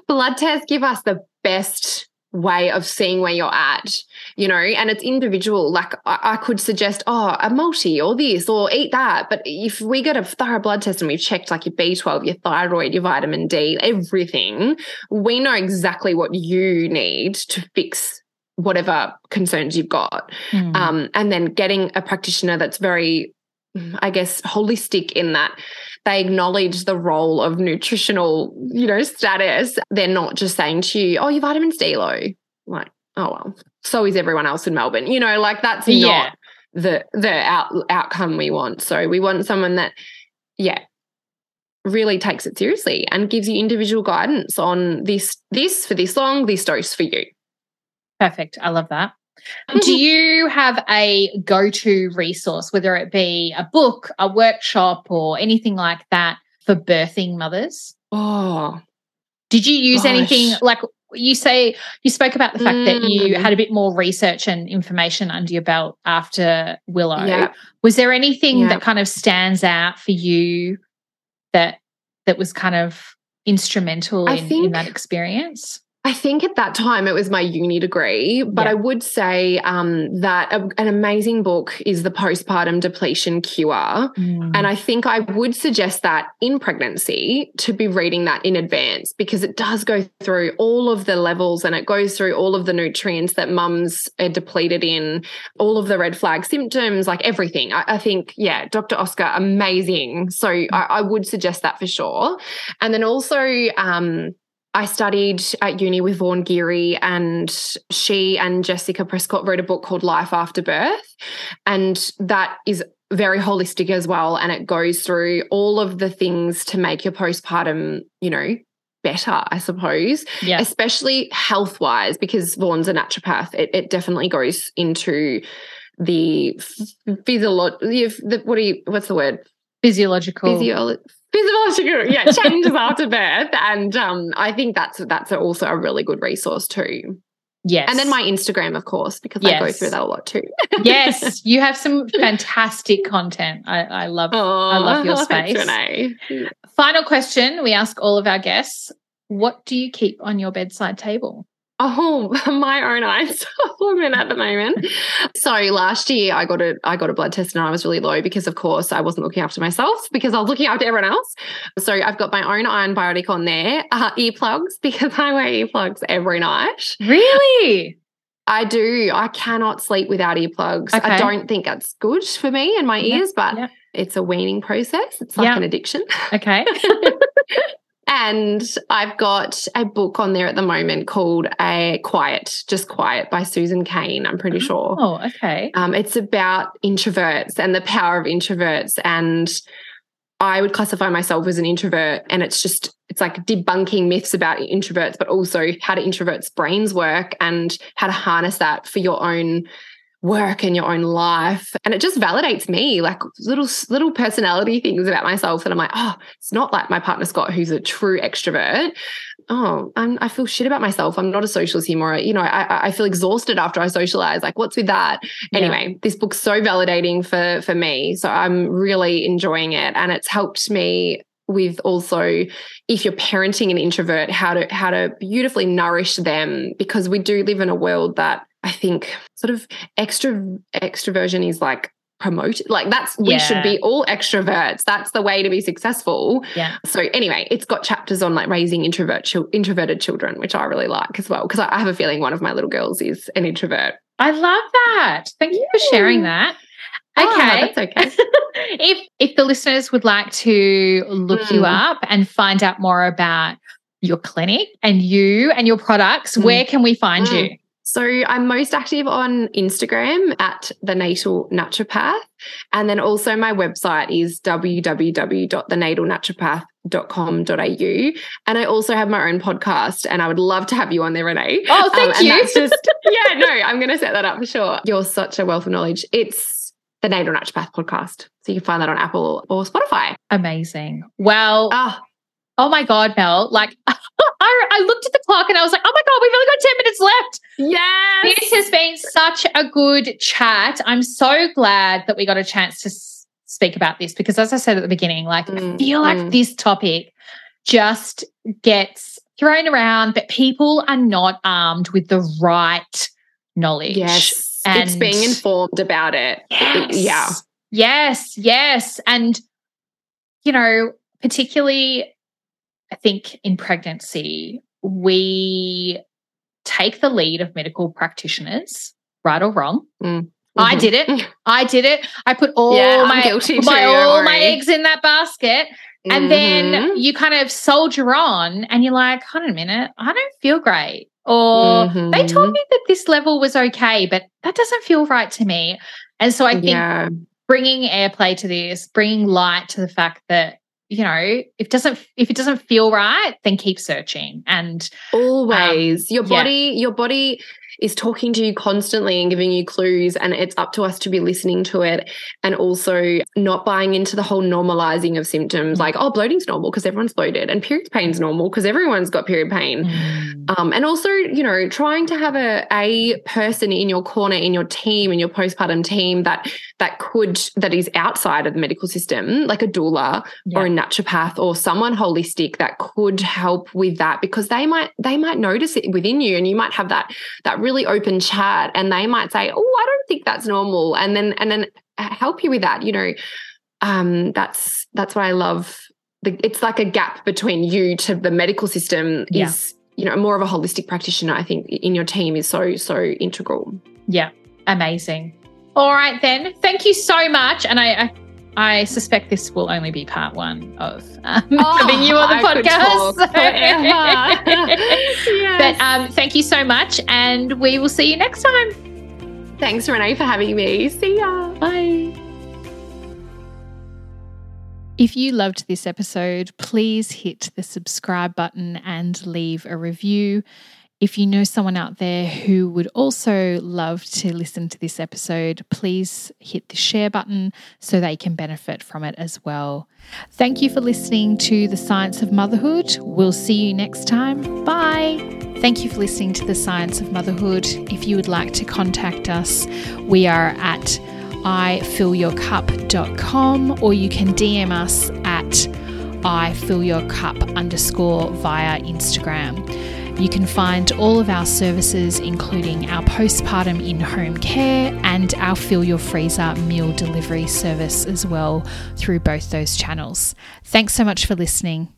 blood tests give us the best way of seeing where you're at, you know, and it's individual. Like I, I could suggest, oh, a multi or this or eat that. But if we get a thorough blood test and we've checked like your B12, your thyroid, your vitamin D, everything, we know exactly what you need to fix whatever concerns you've got Hmm. um, and then getting a practitioner that's very mm, i guess holistic in that they acknowledge the role of nutritional you know status they're not just saying to you oh your vitamin d low like oh well so is everyone else in melbourne you know like that's Yeah. not the the out, outcome we want so we want someone that yeah really takes it seriously and gives you individual guidance on this this for this long this dose for you Perfect. I love that. Do you have a go to resource, whether it be a book, a workshop, or anything like that for birthing mothers? oh Did you use anything like you say you spoke about the fact that you Mm. had a bit more research and information under your belt after Willow? yeah Was there anything Yeah. that kind of stands out for you that that was kind of instrumental in, in that experience? I think at that time it was my uni degree, but Yeah. I would say um, that a, an amazing book is The Postpartum Depletion Cure. And I think I would suggest that in pregnancy to be reading that in advance because it does go through all of the levels and it goes through all of the nutrients that mums are depleted in, all of the red flag symptoms, like everything. I, I think, yeah, Dr. Oscar, amazing. So I, I would suggest that for sure. And then also, um, I studied at uni with Vaughan Geary, and she and Jessica Prescott wrote a book called Life After Birth. And that is very holistic as well. And it goes through all of the things to make your postpartum, you know, better, I suppose, yeah. especially health wise, because Vaughan's a naturopath. It, it definitely goes into the physiological, the, what do you, what's the word? Physiological. Physio- physiological, yeah, changes after birth, and um, I think that's that's also a really good resource too. yes. And then my Instagram, of course, because I go through that a lot too. yes, you have some fantastic content. I, I love. Oh, love your space. Renee. Final question: We ask all of our guests, "What do you keep on your bedside table?" Oh, my own eye supplement at the moment. So last year I got a I got a blood test and I was really low because of course I wasn't looking after myself because I was looking after everyone else. So I've got my own iron biotic on there, uh, earplugs because I wear earplugs every night. Really? I do. I cannot sleep without earplugs. Okay. I don't think that's good for me and my Yeah, ears, but yeah. it's a weaning process. It's like Yeah. an addiction. Okay. And I've got a book on there at the moment called A Quiet, Just Quiet by Susan Cain, I'm pretty sure. Oh, okay. Um, it's about introverts and the power of introverts. And I would classify myself as an introvert. And it's just, it's like debunking myths about introverts, but also how do introverts' brains work and how to harness that for your own work and your own life. And it just validates me, like little little personality things about myself that I'm like, oh, it's not like my partner Scott, who's a true extrovert. Oh, I'm, I feel shit about myself. I'm not a socialist anymore. You know, I, I feel exhausted after I socialize. Like, what's with that? Yeah. Anyway, this book's so validating for for me. So I'm really enjoying it, and it's helped me with also if you're parenting an introvert how to how to beautifully nourish them because we do live in a world that I think sort of extra extroversion is like promoted like that's we should be all extroverts that's the way to be successful Yeah. so anyway it's got chapters on like raising introvert introverted children which I really like as well because I have a feeling one of my little girls is an introvert I love that. Thank you for sharing that. Oh, Okay. that's okay if if the listeners would like to look you Mm. up and find out more about your clinic and you and your products, Mm. where can we find Mm. you? So I'm most active on Instagram at the natal naturopath. And then also my website is www.thenatalnaturopath.com.au. And I also have my own podcast and I would love to have you on there, Renee. Oh, thank and you. just, yeah, no, I'm going to set that up for sure. You're such a wealth of knowledge. It's the Natal Naturopath podcast. So you can find that on Apple or Spotify. Amazing. Well, Ah, oh my God, Mel. Like I, I looked at the clock and I was like, oh my God, we've only got 10 minutes left. yes. This has been such a good chat. I'm so glad that we got a chance to speak about this because, as I said at the beginning, like I Mm, feel like mm. this topic just gets thrown around, but people are not armed with the right knowledge. Yes. it's being informed about it. Yes. Yeah. Yes. Yes. And, you know, particularly, I think in pregnancy, we take the lead of medical practitioners, right or wrong. I Mhm. did it. I did it. I put all Yeah, my, my all my eggs in that basket. And then Mhm. you kind of soldier on and you're like, hold on a minute, I don't feel great. Or they told Mhm. me that this level was okay, but that doesn't feel right to me. And so I think yeah. bringing airplay to this, bringing light to the fact that, you know, if it doesn't if it doesn't feel right, then keep searching. And Always. your Um, yeah. body, your body is talking to you constantly and giving you clues and it's up to us to be listening to it and also not buying into the whole normalizing of symptoms Mm. like oh bloating's normal because everyone's bloated and period pain's normal because everyone's got period pain. Um, and also you know trying to have a a person in your corner in your team in your postpartum team that that could that is outside of the medical system like a doula or a naturopath or someone holistic that could help with that because they might they might notice it within you and you might have that that really open chat and they might say oh i don't think that's normal and then and then help you with that you know um that's that's why i love the, it's like a gap between you to the medical system Yeah. is you know more of a holistic practitioner i think in your team is so so integral Yeah, amazing. All right, then. Thank you so much. And I, I, I suspect this will only be part one of um, having you on the I could talk podcast. forever. Yes. But um, thank you so much, and we will see you next time. thanks renee for having me see ya Bye. If you loved this episode, please hit the subscribe button and leave a review. If you know someone out there who would also love to listen to this episode, please hit the share button so they can benefit from it as well. Thank you for listening to The Science of Motherhood. We'll see you next time. Bye. Thank you for listening to The Science of Motherhood. If you would like to contact us, we are at ifillyourcup.com or you can DM us at ifillyourcup underscore via Instagram. You can find all of our services, including our postpartum in home care and our Fill Your Freezer meal delivery service as well, through both those channels. Thanks so much for listening.